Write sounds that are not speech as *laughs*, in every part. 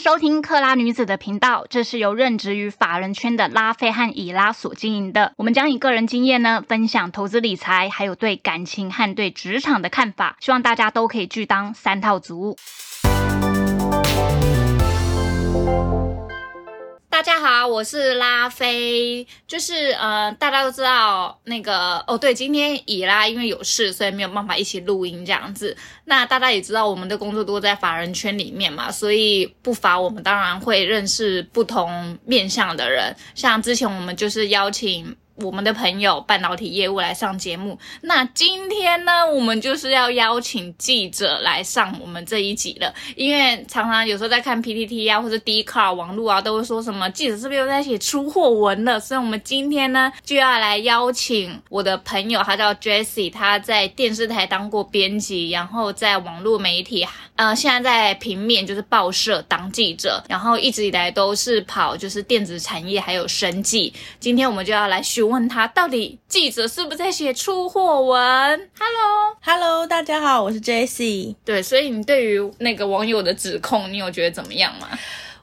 收听克拉女子的频道，这是由任职于法人圈的拉菲和以拉所经营的。我们将以个人经验呢，分享投资理财，还有对感情和对职场的看法，希望大家都可以去当三套族。大家好，我是拉菲，就是呃，大家都知道那个哦，对，今天以拉因为有事，所以没有办法一起录音这样子。那大家也知道，我们的工作都在法人圈里面嘛，所以不乏我们当然会认识不同面向的人，像之前我们就是邀请。我们的朋友半导体业务来上节目，那今天呢，我们就是要邀请记者来上我们这一集了。因为常常有时候在看 PTT 啊，或者 d c a r 网络啊，都会说什么记者是不是又在写出货文了？所以，我们今天呢，就要来邀请我的朋友，他叫 Jessie，他在电视台当过编辑，然后在网络媒体，呃，现在在平面就是报社当记者，然后一直以来都是跑就是电子产业还有生计。今天我们就要来询问他，到底记者是不是在写出货文？Hello，Hello，大家好，我是 Jessie。对，所以你对于那个网友的指控，你有觉得怎么样吗？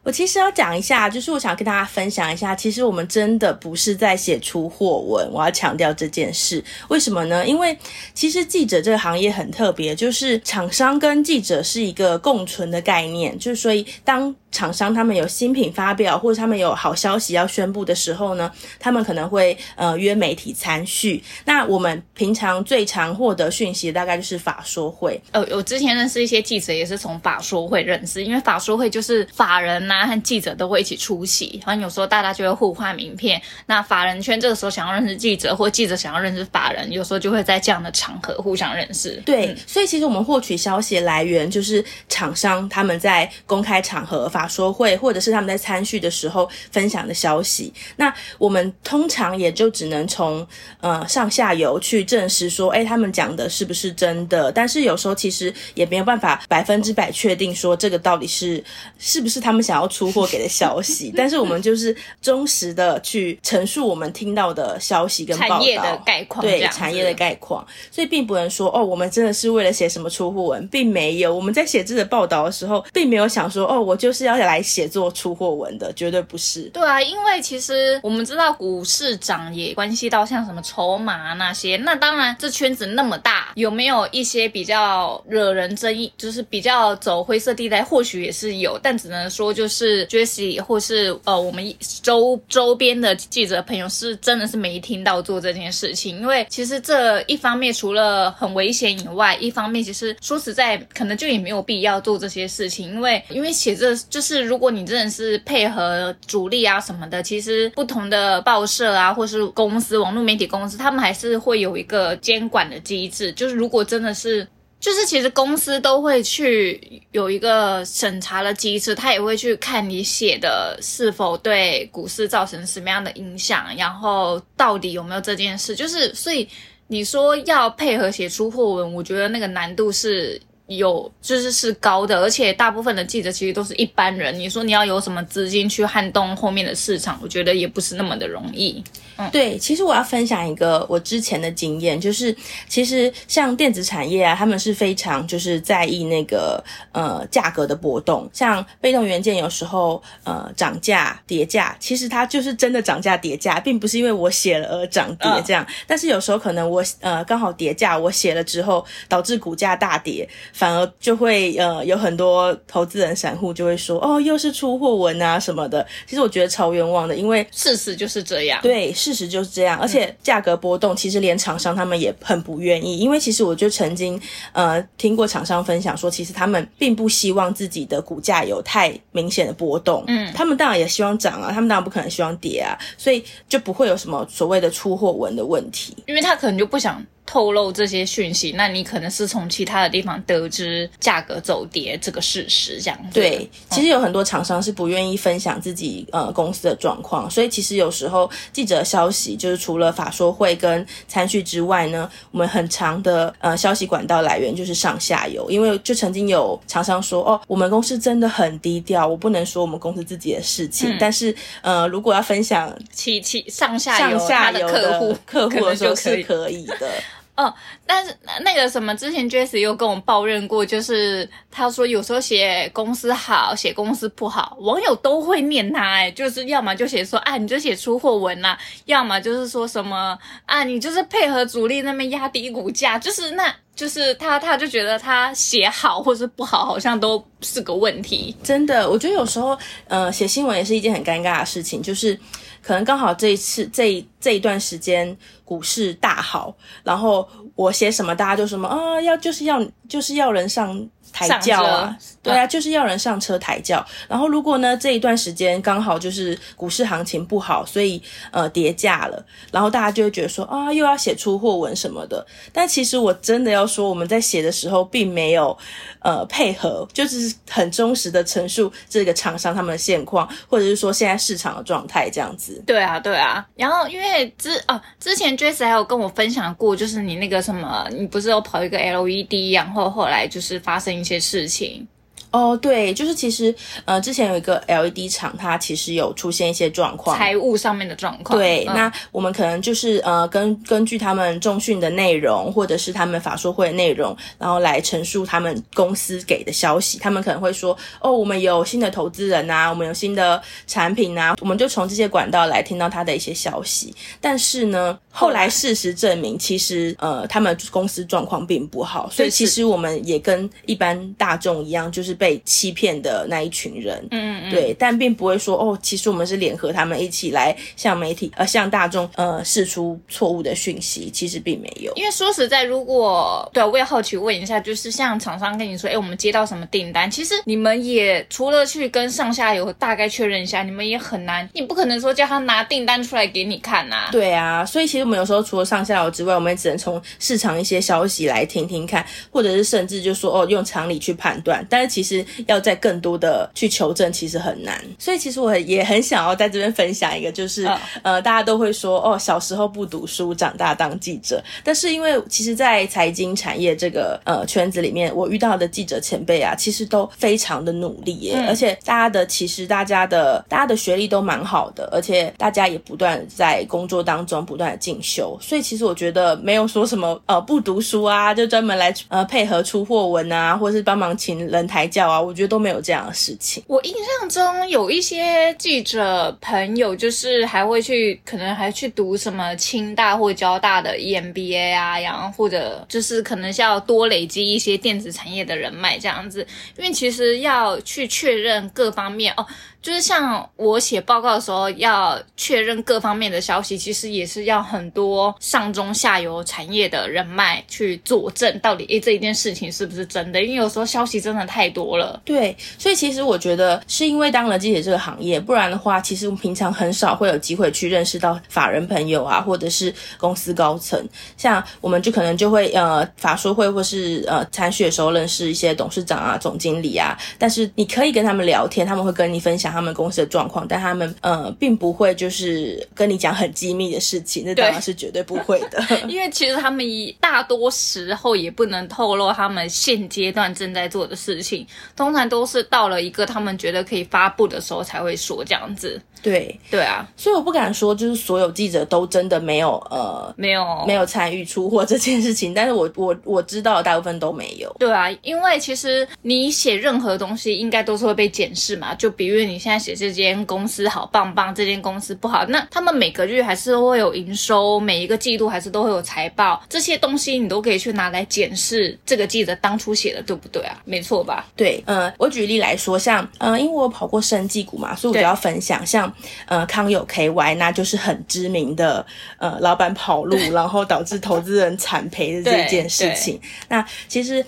我其实要讲一下，就是我想跟大家分享一下，其实我们真的不是在写出货文。我要强调这件事，为什么呢？因为其实记者这个行业很特别，就是厂商跟记者是一个共存的概念，就是所以当。厂商他们有新品发表，或者他们有好消息要宣布的时候呢，他们可能会呃约媒体参叙。那我们平常最常获得讯息大概就是法说会。呃，我之前认识一些记者也是从法说会认识，因为法说会就是法人呐和记者都会一起出席，然后有时候大家就会互换名片。那法人圈这个时候想要认识记者，或记者想要认识法人，有时候就会在这样的场合互相认识。对，所以其实我们获取消息来源就是厂商他们在公开场合法。说会，或者是他们在参叙的时候分享的消息，那我们通常也就只能从呃上下游去证实说，哎，他们讲的是不是真的？但是有时候其实也没有办法百分之百确定说这个到底是是不是他们想要出货给的消息。*laughs* 但是我们就是忠实的去陈述我们听到的消息跟报道概况，对产业的概况，所以并不能说哦，我们真的是为了写什么出货文，并没有。我们在写这个报道的时候，并没有想说哦，我就是要。来写作出货文的绝对不是。对啊，因为其实我们知道股市涨也关系到像什么筹码那些。那当然，这圈子那么大，有没有一些比较惹人争议，就是比较走灰色地带？或许也是有，但只能说就是就是 Jessie 或是呃我们周周边的记者朋友是真的是没听到做这件事情。因为其实这一方面除了很危险以外，一方面其实说实在，可能就也没有必要做这些事情。因为因为写这就是。如果你真的是配合主力啊什么的，其实不同的报社啊，或是公司、网络媒体公司，他们还是会有一个监管的机制。就是如果真的是，就是其实公司都会去有一个审查的机制，他也会去看你写的是否对股市造成什么样的影响，然后到底有没有这件事。就是所以你说要配合写出货文，我觉得那个难度是。有就是是高的，而且大部分的记者其实都是一般人。你说你要有什么资金去撼动后面的市场，我觉得也不是那么的容易。对，其实我要分享一个我之前的经验，就是其实像电子产业啊，他们是非常就是在意那个呃价格的波动，像被动元件有时候呃涨价跌价，其实它就是真的涨价跌价，并不是因为我写了而涨跌这样。但是有时候可能我呃刚好跌价，我写了之后导致股价大跌，反而就会呃有很多投资人散户就会说哦又是出货文啊什么的。其实我觉得超冤枉的，因为事实就是这样。对。事实就是这样，而且价格波动，其实连厂商他们也很不愿意，因为其实我就曾经呃听过厂商分享说，其实他们并不希望自己的股价有太明显的波动，嗯，他们当然也希望涨啊，他们当然不可能希望跌啊，所以就不会有什么所谓的出货文的问题，因为他可能就不想。透露这些讯息，那你可能是从其他的地方得知价格走跌这个事实，这样对。其实有很多厂商是不愿意分享自己呃公司的状况，所以其实有时候记者消息就是除了法说会跟参叙之外呢，我们很长的呃消息管道来源就是上下游，因为就曾经有厂商说哦，我们公司真的很低调，我不能说我们公司自己的事情，但是呃如果要分享其其上下上下游的客户客户的时候是可以的。哦，但是那个什么，之前 Jesse 又跟我抱怨过，就是他说有时候写公司好，写公司不好，网友都会念他，哎，就是要么就写说，啊，你就写出货文啦，要么就是说什么，啊，你就是配合主力那边压低股价，就是那，就是他，他就觉得他写好或是不好，好像都是个问题。真的，我觉得有时候，呃，写新闻也是一件很尴尬的事情，就是可能刚好这一次这这一段时间。股市大好，然后我写什么，大家就什么啊，要就是要就是要人上抬轿啊，对啊，就是要人上车抬轿。然后如果呢这一段时间刚好就是股市行情不好，所以呃跌价了，然后大家就会觉得说啊，又要写出货文什么的。但其实我真的要说，我们在写的时候并没有呃配合，就是很忠实的陈述这个厂商他们的现况，或者是说现在市场的状态这样子。对啊，对啊。然后因为之啊之前。Jesse 还有跟我分享过，就是你那个什么，你不是有跑一个 LED，然后后来就是发生一些事情。哦，对，就是其实呃，之前有一个 LED 厂，它其实有出现一些状况，财务上面的状况。对，那我们可能就是呃，根根据他们重讯的内容，或者是他们法说会的内容，然后来陈述他们公司给的消息。他们可能会说，哦，我们有新的投资人啊，我们有新的产品啊，我们就从这些管道来听到他的一些消息。但是呢，后来事实证明，其实呃，他们公司状况并不好，所以其实我们也跟一般大众一样，就是被。欺骗的那一群人，嗯嗯，对，但并不会说哦，其实我们是联合他们一起来向媒体呃向大众呃释出错误的讯息，其实并没有。因为说实在，如果对我也好奇问一下，就是像厂商跟你说，哎，我们接到什么订单，其实你们也除了去跟上下游大概确认一下，你们也很难，你不可能说叫他拿订单出来给你看呐。对啊，所以其实我们有时候除了上下游之外，我们也只能从市场一些消息来听听看，或者是甚至就说哦，用常理去判断，但是其实。要在更多的去求证，其实很难。所以其实我也很想要在这边分享一个，就是呃，大家都会说哦，小时候不读书，长大当记者。但是因为其实，在财经产业这个呃圈子里面，我遇到的记者前辈啊，其实都非常的努力耶。而且大家的其实大家的大家的学历都蛮好的，而且大家也不断在工作当中不断的进修。所以其实我觉得没有说什么呃不读书啊，就专门来呃配合出货文啊，或是帮忙请人抬啊，我觉得都没有这样的事情。我印象中有一些记者朋友，就是还会去，可能还去读什么清大或交大的 EMBA 啊，然后或者就是可能是要多累积一些电子产业的人脉这样子。因为其实要去确认各方面哦。就是像我写报告的时候，要确认各方面的消息，其实也是要很多上中下游产业的人脉去佐证，到底诶这一件事情是不是真的？因为有时候消息真的太多了。对，所以其实我觉得是因为当了记者这个行业，不然的话，其实我们平常很少会有机会去认识到法人朋友啊，或者是公司高层。像我们就可能就会呃法说会或是呃参选的时候认识一些董事长啊、总经理啊，但是你可以跟他们聊天，他们会跟你分享。他们公司的状况，但他们呃并不会就是跟你讲很机密的事情，那当然是绝对不会的。*laughs* 因为其实他们大多时候也不能透露他们现阶段正在做的事情，通常都是到了一个他们觉得可以发布的时候才会说这样子。对对啊，所以我不敢说就是所有记者都真的没有呃没有没有参与出货这件事情，但是我我我知道大部分都没有。对啊，因为其实你写任何东西应该都是会被检视嘛，就比如你。现在写这间公司好棒棒，这间公司不好，那他们每个月还是会有营收，每一个季度还是都会有财报，这些东西你都可以去拿来检视这个记者当初写的对不对啊？没错吧？对，嗯，我举例来说，像，呃，因为我跑过生技股嘛，所以我就要分享，像，呃，康友 KY，那就是很知名的，呃，老板跑路，然后导致投资人惨赔的这件事情。那其实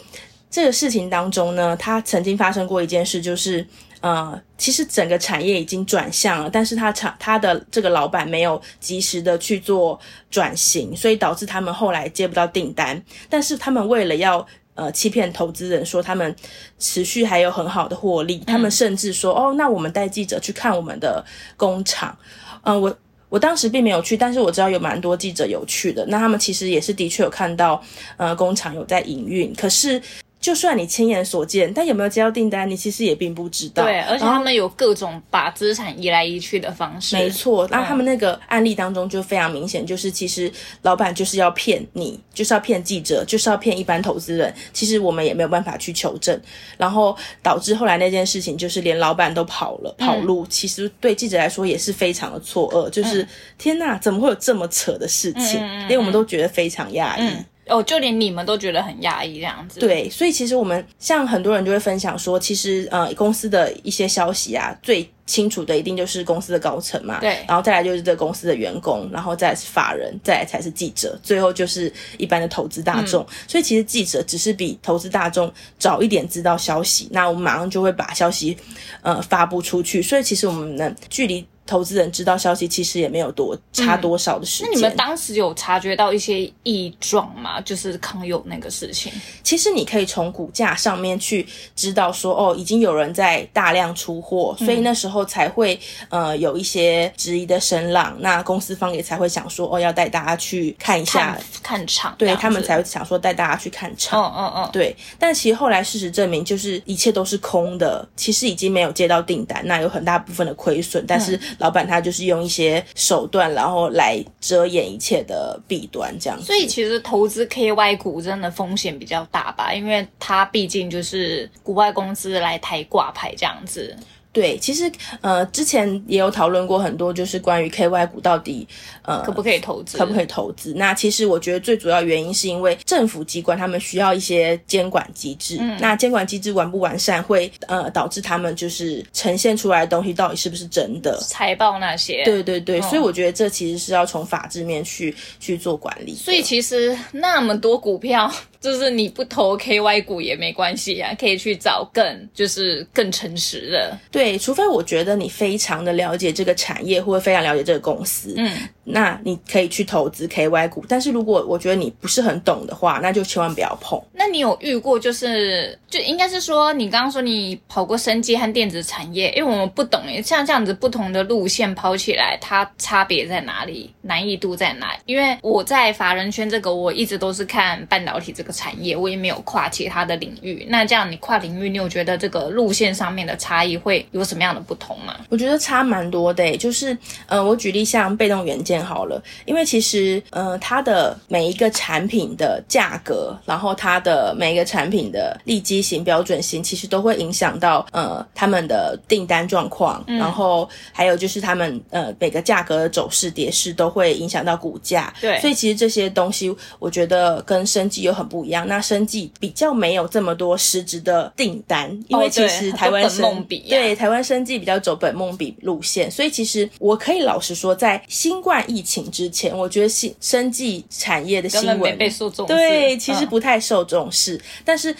这个事情当中呢，他曾经发生过一件事，就是。呃，其实整个产业已经转向了，但是他厂他的这个老板没有及时的去做转型，所以导致他们后来接不到订单。但是他们为了要呃欺骗投资人，说他们持续还有很好的获利，他们甚至说哦，那我们带记者去看我们的工厂。嗯，我我当时并没有去，但是我知道有蛮多记者有去的。那他们其实也是的确有看到呃工厂有在营运，可是。就算你亲眼所见，但有没有接到订单，你其实也并不知道。对，而且他们有各种把资产移来移去的方式。没错，那他们那个案例当中就非常明显，就是其实老板就是要骗你，就是要骗记者，就是要骗一般投资人。其实我们也没有办法去求证，然后导致后来那件事情就是连老板都跑了跑路。其实对记者来说也是非常的错愕，就是天哪，怎么会有这么扯的事情？连我们都觉得非常压抑。哦，就连你们都觉得很压抑这样子。对，所以其实我们像很多人就会分享说，其实呃公司的一些消息啊，最清楚的一定就是公司的高层嘛。对。然后再来就是这公司的员工，然后再是法人，再来才是记者，最后就是一般的投资大众。所以其实记者只是比投资大众早一点知道消息，那我们马上就会把消息呃发布出去。所以其实我们能距离。投资人知道消息其实也没有多差多少的时间。那你们当时有察觉到一些异状吗？就是康友那个事情。其实你可以从股价上面去知道说，哦，已经有人在大量出货，所以那时候才会呃有一些质疑的声浪。那公司方也才会想说，哦，要带大家去看一下看场，对他们才会想说带大家去看场。嗯嗯嗯，对。但其实后来事实证明，就是一切都是空的，其实已经没有接到订单，那有很大部分的亏损，但是。老板他就是用一些手段，然后来遮掩一切的弊端，这样。所以其实投资 KY 股真的风险比较大吧，因为它毕竟就是国外公司来台挂牌这样子。对，其实呃，之前也有讨论过很多，就是关于 KY 股到底呃可不可以投资，可不可以投资？那其实我觉得最主要原因是因为政府机关他们需要一些监管机制，那监管机制完不完善，会呃导致他们就是呈现出来的东西到底是不是真的？财报那些？对对对，所以我觉得这其实是要从法制面去去做管理。所以其实那么多股票。就是你不投 KY 股也没关系啊，可以去找更就是更诚实的。对，除非我觉得你非常的了解这个产业，或者非常了解这个公司，嗯，那你可以去投资 KY 股。但是如果我觉得你不是很懂的话，那就千万不要碰。那你有遇过就是就应该是说你刚刚说你跑过生技和电子产业，因为我们不懂诶，像这样子不同的路线跑起来，它差别在哪里？难易度在哪？因为我在法人圈这个，我一直都是看半导体这个。产业我也没有跨其他的领域，那这样你跨领域，你有觉得这个路线上面的差异会有什么样的不同吗？我觉得差蛮多的，就是呃，我举例像被动元件好了，因为其实呃，它的每一个产品的价格，然后它的每一个产品的利基型、标准型，其实都会影响到呃他们的订单状况，然后还有就是他们呃每个价格的走势、跌势都会影响到股价。对，所以其实这些东西，我觉得跟生计有很不。不一样，那生计比较没有这么多实质的订单，因为其实台湾生对台湾生计比较走本梦比路线，所以其实我可以老实说，在新冠疫情之前，我觉得新生计产业的新闻被受重视，对，其实不太受重视。但是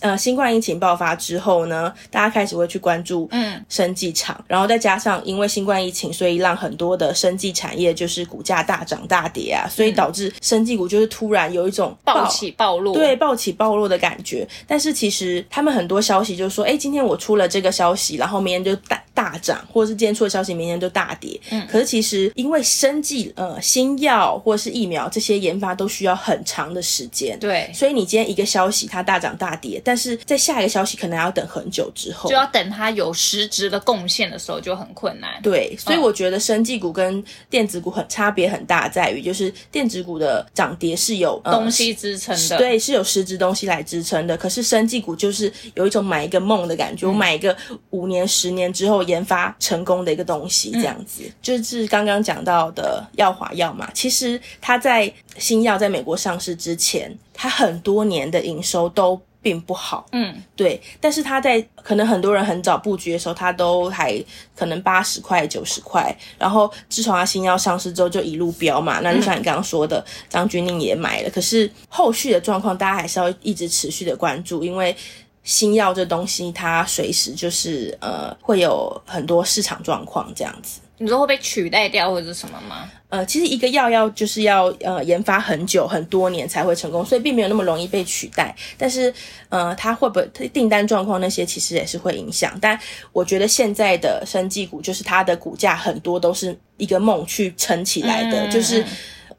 呃，新冠疫情爆发之后呢，大家开始会去关注嗯生计厂，然后再加上因为新冠疫情，所以让很多的生计产业就是股价大涨大跌啊，所以导致生计股就是突然有一种暴起暴。对，暴起暴落的感觉。但是其实他们很多消息就是说，哎，今天我出了这个消息，然后明天就大大涨，或者是今天出的消息，明天就大跌。嗯，可是其实因为生计、呃新药或者是疫苗这些研发都需要很长的时间。对，所以你今天一个消息它大涨大跌，但是在下一个消息可能要等很久之后，就要等它有实质的贡献的时候就很困难。对，所以我觉得生技股跟电子股很差别很大，在于就是电子股的涨跌是有东西支撑的。对。是有实质东西来支撑的，可是生技股就是有一种买一个梦的感觉，我买一个五年、十年之后研发成功的一个东西，这样子。就是刚刚讲到的药华药嘛，其实它在新药在美国上市之前，它很多年的营收都。并不好，嗯，对，但是它在可能很多人很早布局的时候，它都还可能八十块、九十块，然后自从它新药上市之后就一路飙嘛，那就像你刚刚说的，张钧甯也买了，可是后续的状况大家还是要一直持续的关注，因为新药这东西它随时就是呃会有很多市场状况这样子。你说会被取代掉或者什么吗？呃，其实一个药要就是要呃研发很久很多年才会成功，所以并没有那么容易被取代。但是呃，它会不会订单状况那些其实也是会影响。但我觉得现在的生技股就是它的股价很多都是一个梦去撑起来的，就是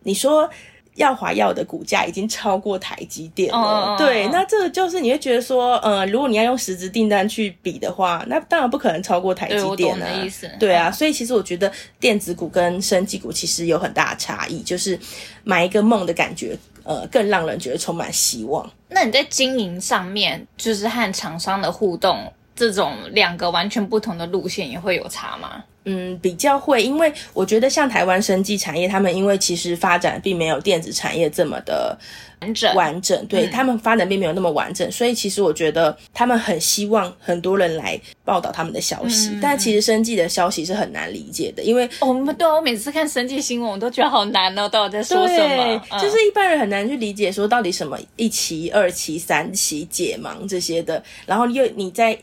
你说。耀华药的股价已经超过台积电了。对，那这个就是你会觉得说，呃，如果你要用实质订单去比的话，那当然不可能超过台积电啊。对啊，所以其实我觉得电子股跟生技股其实有很大的差异，就是买一个梦的感觉，呃，更让人觉得充满希望。那你在经营上面，就是和厂商的互动，这种两个完全不同的路线也会有差吗？嗯，比较会，因为我觉得像台湾生技产业，他们因为其实发展并没有电子产业这么的完整，完整，对、嗯他们发展并没有那么完整，所以其实我觉得他们很希望很多人来报道他们的消息，嗯但其实生技的消息是很难理解的，因为哦我们对啊，我每次看生技新闻，我都觉得好难哦，到底在说什么？嗯就是一般人很难去理解说到底什么一期、二期、三期解盲这些的，然后又你在。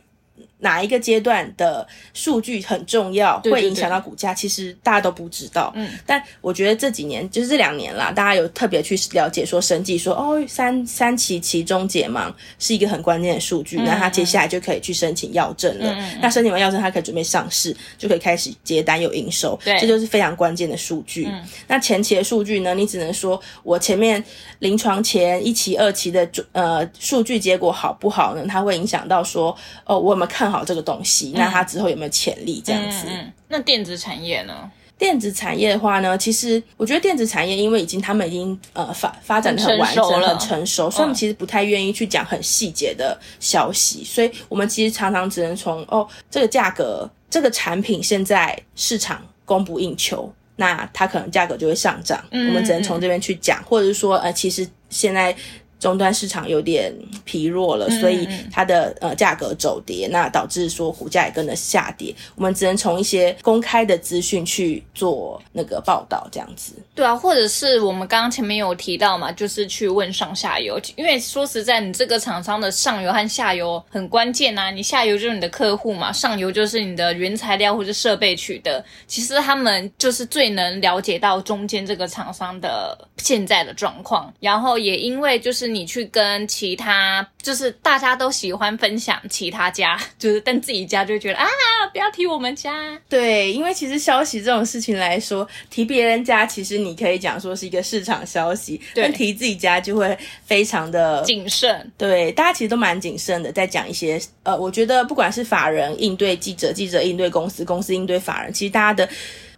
哪一个阶段的数据很重要，对对会影响到股价？其实大家都不知道。嗯，但我觉得这几年，就是这两年啦，大家有特别去了解说，生计说哦，三三期期中解盲是一个很关键的数据，那他接下来就可以去申请药证了。那申请完药证，他可以准备上市，就可以开始接单有营收。对这就是非常关键的数据。那前期的数据呢，你只能说我前面临床前一期、二期的呃数据结果好不好呢？它会影响到说哦，我有没有看好这个东西？那它之后有没有潜力？这样子。那电子产业呢？电子产业的话呢，其实我觉得电子产业因为已经他们已经呃发发展的很完整、很成熟了很成熟，所以我们其实不太愿意去讲很细节的消息，所以我们其实常常只能从哦这个价格、这个产品现在市场供不应求，那它可能价格就会上涨，嗯我们只能从这边去讲，或者是说呃其实现在。终端市场有点疲弱了，所以它的呃价格走跌，那导致说股价也跟着下跌。我们只能从一些公开的资讯去做那个报道，这样子。对啊，或者是我们刚刚前面有提到嘛，就是去问上下游，因为说实在，你这个厂商的上游和下游很关键啊。你下游就是你的客户嘛，上游就是你的原材料或者设备取得，其实他们就是最能了解到中间这个厂商的现在的状况。然后也因为就是你去跟其他，就是大家都喜欢分享其他家，*laughs* 就是但自己家就觉得啊，不要提我们家。对，因为其实消息这种事情来说，提别人家其实你可以讲说是一个市场消息，但提自己家就会非常的谨慎，对，大家其实都蛮谨慎的，在讲一些呃，我觉得不管是法人应对记者，记者应对公司，公司应对法人，其实大家的。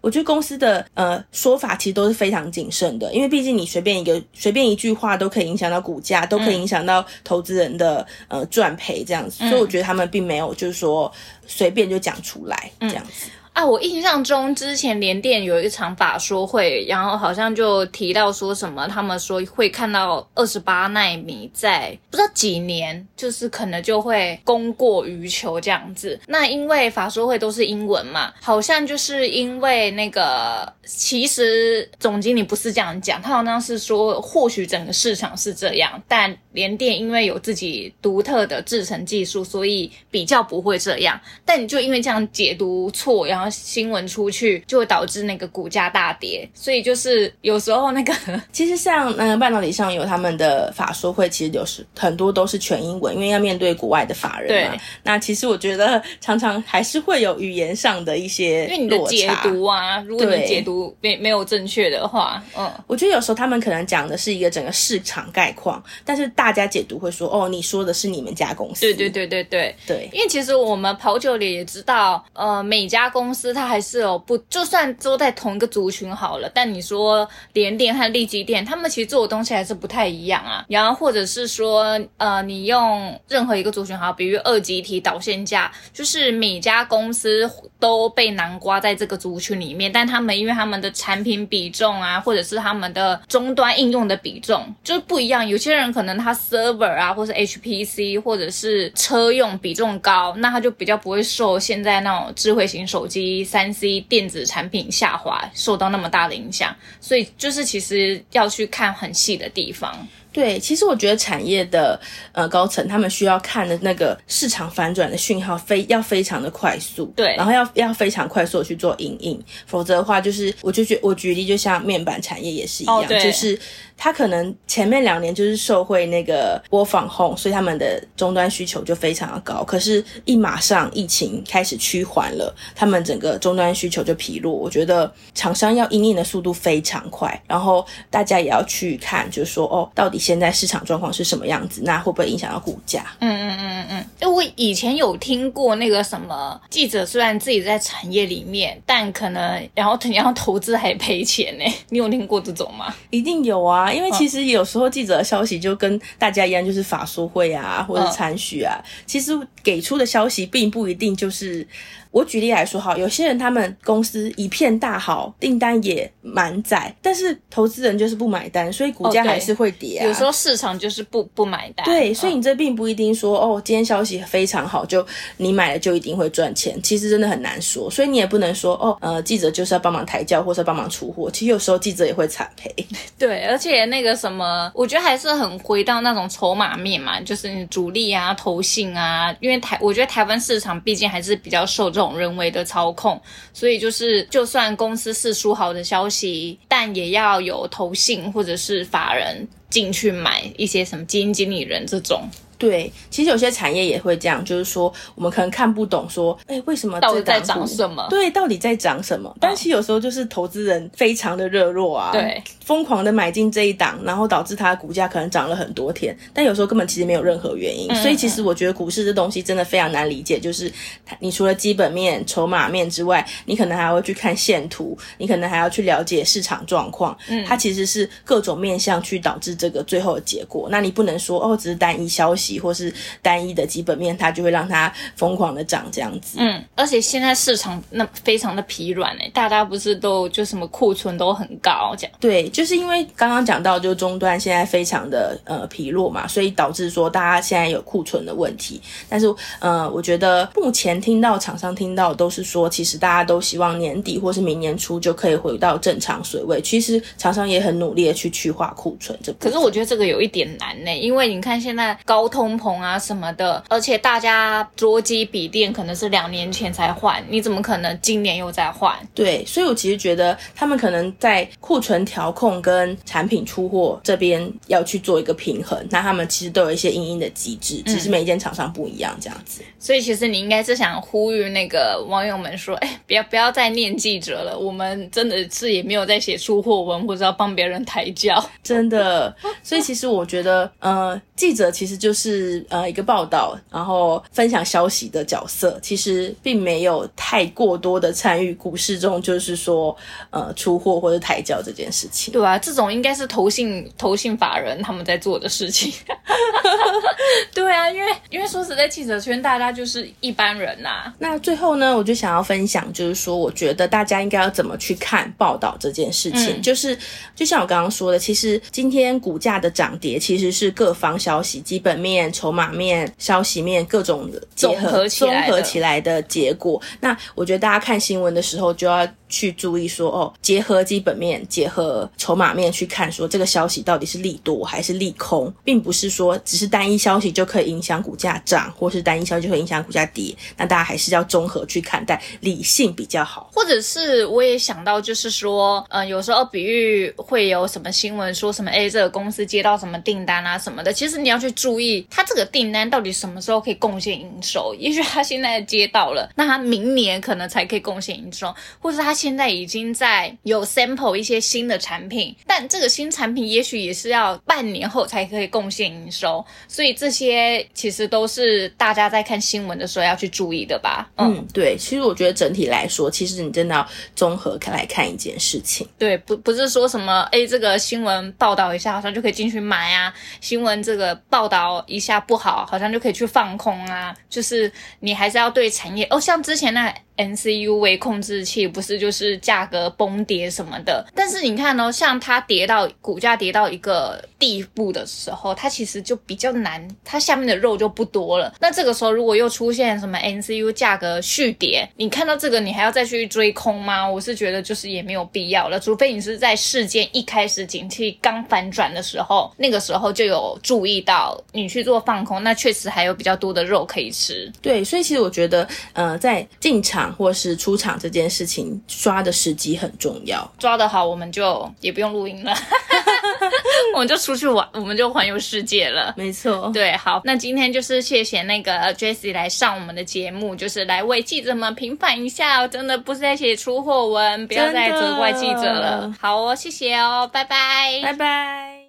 我觉得公司的呃说法其实都是非常谨慎的，因为毕竟你随便一个随便一句话都可以影响到股价，都可以影响到投资人的呃赚赔这样子，所以我觉得他们并没有就是说随便就讲出来这样子。啊，我印象中之前联电有一场法说会，然后好像就提到说什么，他们说会看到二十八纳米在不知道几年，就是可能就会供过于求这样子。那因为法说会都是英文嘛，好像就是因为那个，其实总经理不是这样讲，他好像是说或许整个市场是这样，但联电因为有自己独特的制程技术，所以比较不会这样。但你就因为这样解读错，然后新闻出去，就会导致那个股价大跌。所以就是有时候那个 *laughs* 其实像呃半导体上有他们的法说会，其实有时很多都是全英文，因为要面对国外的法人嘛对。那其实我觉得常常还是会有语言上的一些因为你的解。读啊，如果你解读没没有正确的话，嗯，我觉得有时候他们可能讲的是一个整个市场概况，但是大家解读会说，哦，你说的是你们家公司。对对对对对。对因为其实我们跑久了也知道，呃，每家公公司它还是有不，就算都在同一个族群好了，但你说联电和利基电，他们其实做的东西还是不太一样啊。然后或者是说，呃，你用任何一个族群好，比如二级体导线架，就是每家公司都被囊括在这个族群里面，但他们因为他们的产品比重啊，或者是他们的终端应用的比重就是不一样。有些人可能他 server 啊，或是 HPC 或者是车用比重高，那他就比较不会受现在那种智慧型手机、三 C 电子产品下滑受到那么大的影响。所以就是其实要去看很细的地方。对，其实我觉得产业的呃高层他们需要看的那个市场反转的讯号非要非常的快速，对然后要要非常快速的去做影印，否则的话就是我就觉我举例就像面板产业也是一样，哦就是它可能前面两年就是受惠那个播放后，所以他们的终端需求就非常的高，可是，一马上疫情开始趋缓了，他们整个终端需求就疲弱。我觉得厂商要应应的速度非常快，然后大家也要去看，就是说哦，到底现在市场状况是什么样子，那会不会影响到股价？嗯嗯嗯嗯嗯因为我以前有听过那个什么记者，虽然自己在产业里面，但可能然后然后投资还赔钱呢。你有听过这种吗？一定有啊，因为其实有时候记者的消息就跟大家一样，就是法说会啊，或者是参许啊，其实给出的消息并不一定就是。我举例来说哈，有些人他们公司一片大好，订单也满载，但是投资人就是不买单，所以股价还是会跌啊。有时候市场就是不不买单。对，所以嗯你这并不一定说哦，今天消息非常好，就你买了就一定会赚钱。其实真的很难说，所以你也不能说哦，呃，记者就是要帮忙抬轿或是帮忙出货。其实有时候记者也会惨赔。*laughs* 对，而且那个什么，我觉得还是很回到那种筹码面嘛，就是你主力啊、投信啊，因为台，我觉得台湾市场毕竟还是比较受这种人为的操控，所以就是就算公司是出好的消息，但也要有投信或者是法人进去买一些什么基金经理人这种，对，其实有些产业也会这样，就是说我们可能看不懂，说，哎，为什么到底在涨什么？对，到底在涨什么？但其实有时候就是投资人非常的热络啊，对，疯狂的买进这一档，然后导致它的股价可能涨了很多天，但有时候根本其实没有任何原因。嗯所以其实我觉得股市这东西真的非常难理解，就是它你除了基本面、筹码面之外，你可能还会去看线图，你可能还要去了解市场状况，嗯，它其实是各种面向去导致这个最后的结果。那你不能说哦，只是单一消息或是单一的基本面，它就会让它疯狂的涨这样子。嗯，而且现在市场那非常的疲软哎，大家不是都就什么库存都很高这样。对，就是因为刚刚讲到，就终端现在非常的呃疲弱嘛，所以导致说大家现在有库存的问题。但是呃，我觉得目前听到厂商听到都是说，其实大家都希望年底或是明年初就可以回到正常水位。其实厂商也很努力的去去化库存这。可是我觉得这个有一点难呢，因为你看现在高通膨啊什么的，而且大家桌机笔电可能是两年前才换，你怎么可能今年又在换？对，所以我其实觉得他们可能在库存调控跟产品出货这边要去做一个平衡。那他们其实都有一些因应的机制，只是每一间厂商不一样这样子。所以其实你应该是想呼吁那个网友们说，*laughs* 哎，不要不要再念记者了，我们真的是也没有在写出货文或者要帮别人抬轿。*laughs* 真的，所以其实我觉得，呃，记者其实就是呃一个报道，然后分享消息的角色，其实并没有太过多的参与股市中，就是说呃出货或者抬轿这件事情。对啊，这种应该是投信投信法人他们在做的事情。*laughs* 对啊，因为因为说实在，记者圈大家就是一般人呐、那最后呢，我就想要分享，就是说，我觉得大家应该要怎么去看报道这件事情。嗯就是就像我刚刚说的，其实今天股价的涨跌其实是各方消息、基本面、筹码面、消息面各种的结合综合起来的结果。那我觉得大家看新闻的时候就要去注意说，哦，结合基本面、结合筹码面去看，说这个消息到底是利多还是利空，并不是说只是单一消息就可以影响股价涨，或是单一消息就会影响股价跌。那大家还是要综合去看待，理性比较好。或者是我也想到，就是说，嗯、有时候比喻会有什么新闻说什么，哎，这个公司接到什么订单啊什么的，其实你要去注意，它这个订单到底什么时候可以贡献营收？也许他现在接到了，那他明年可能才可以贡献营收，或是他现在已经在有 sample 一些新的产品，但这个新产品也许也是要半年后才可以贡献营收，所以这些其实都是大家在看新闻的时候要去注意的吧？嗯嗯，对，其实我觉得整体来说，其实你真的要综合看来看一件事情。对，不不是说什么哎，这个新闻报道一下，好像就可以进去买啊；新闻这个报道一下不好，好像就可以去放空啊。就是你还是要对产业哦，像之前那 N C U V 控制器，不是就是价格崩跌什么的。但是你看哦，像它跌到股价跌到一个地步的时候，它其实就比较难，它下面的肉就不多了。那这个时候如果又出现什么 NCU 价格续跌，你看到这个你还要再去追空吗？我是觉得就是也没有必要了，除非你是在事件一开始景气刚反转的时候，那个时候就有注意到你去做放空，那确实还有比较多的肉可以吃。对，所以其实我觉得，呃，在进场或是出场这件事情，抓的时机很重要。抓得好，我们就也不用录音了，*laughs* *laughs* 我们就出去玩，我们就环游世界了。没错，对，好，那今天就是谢谢那个 Jessie 来上我们的节目，就是来为记者们平反一下，真的不是在写出货文，不要再责怪记者了。好哦，谢谢哦，拜拜，拜拜。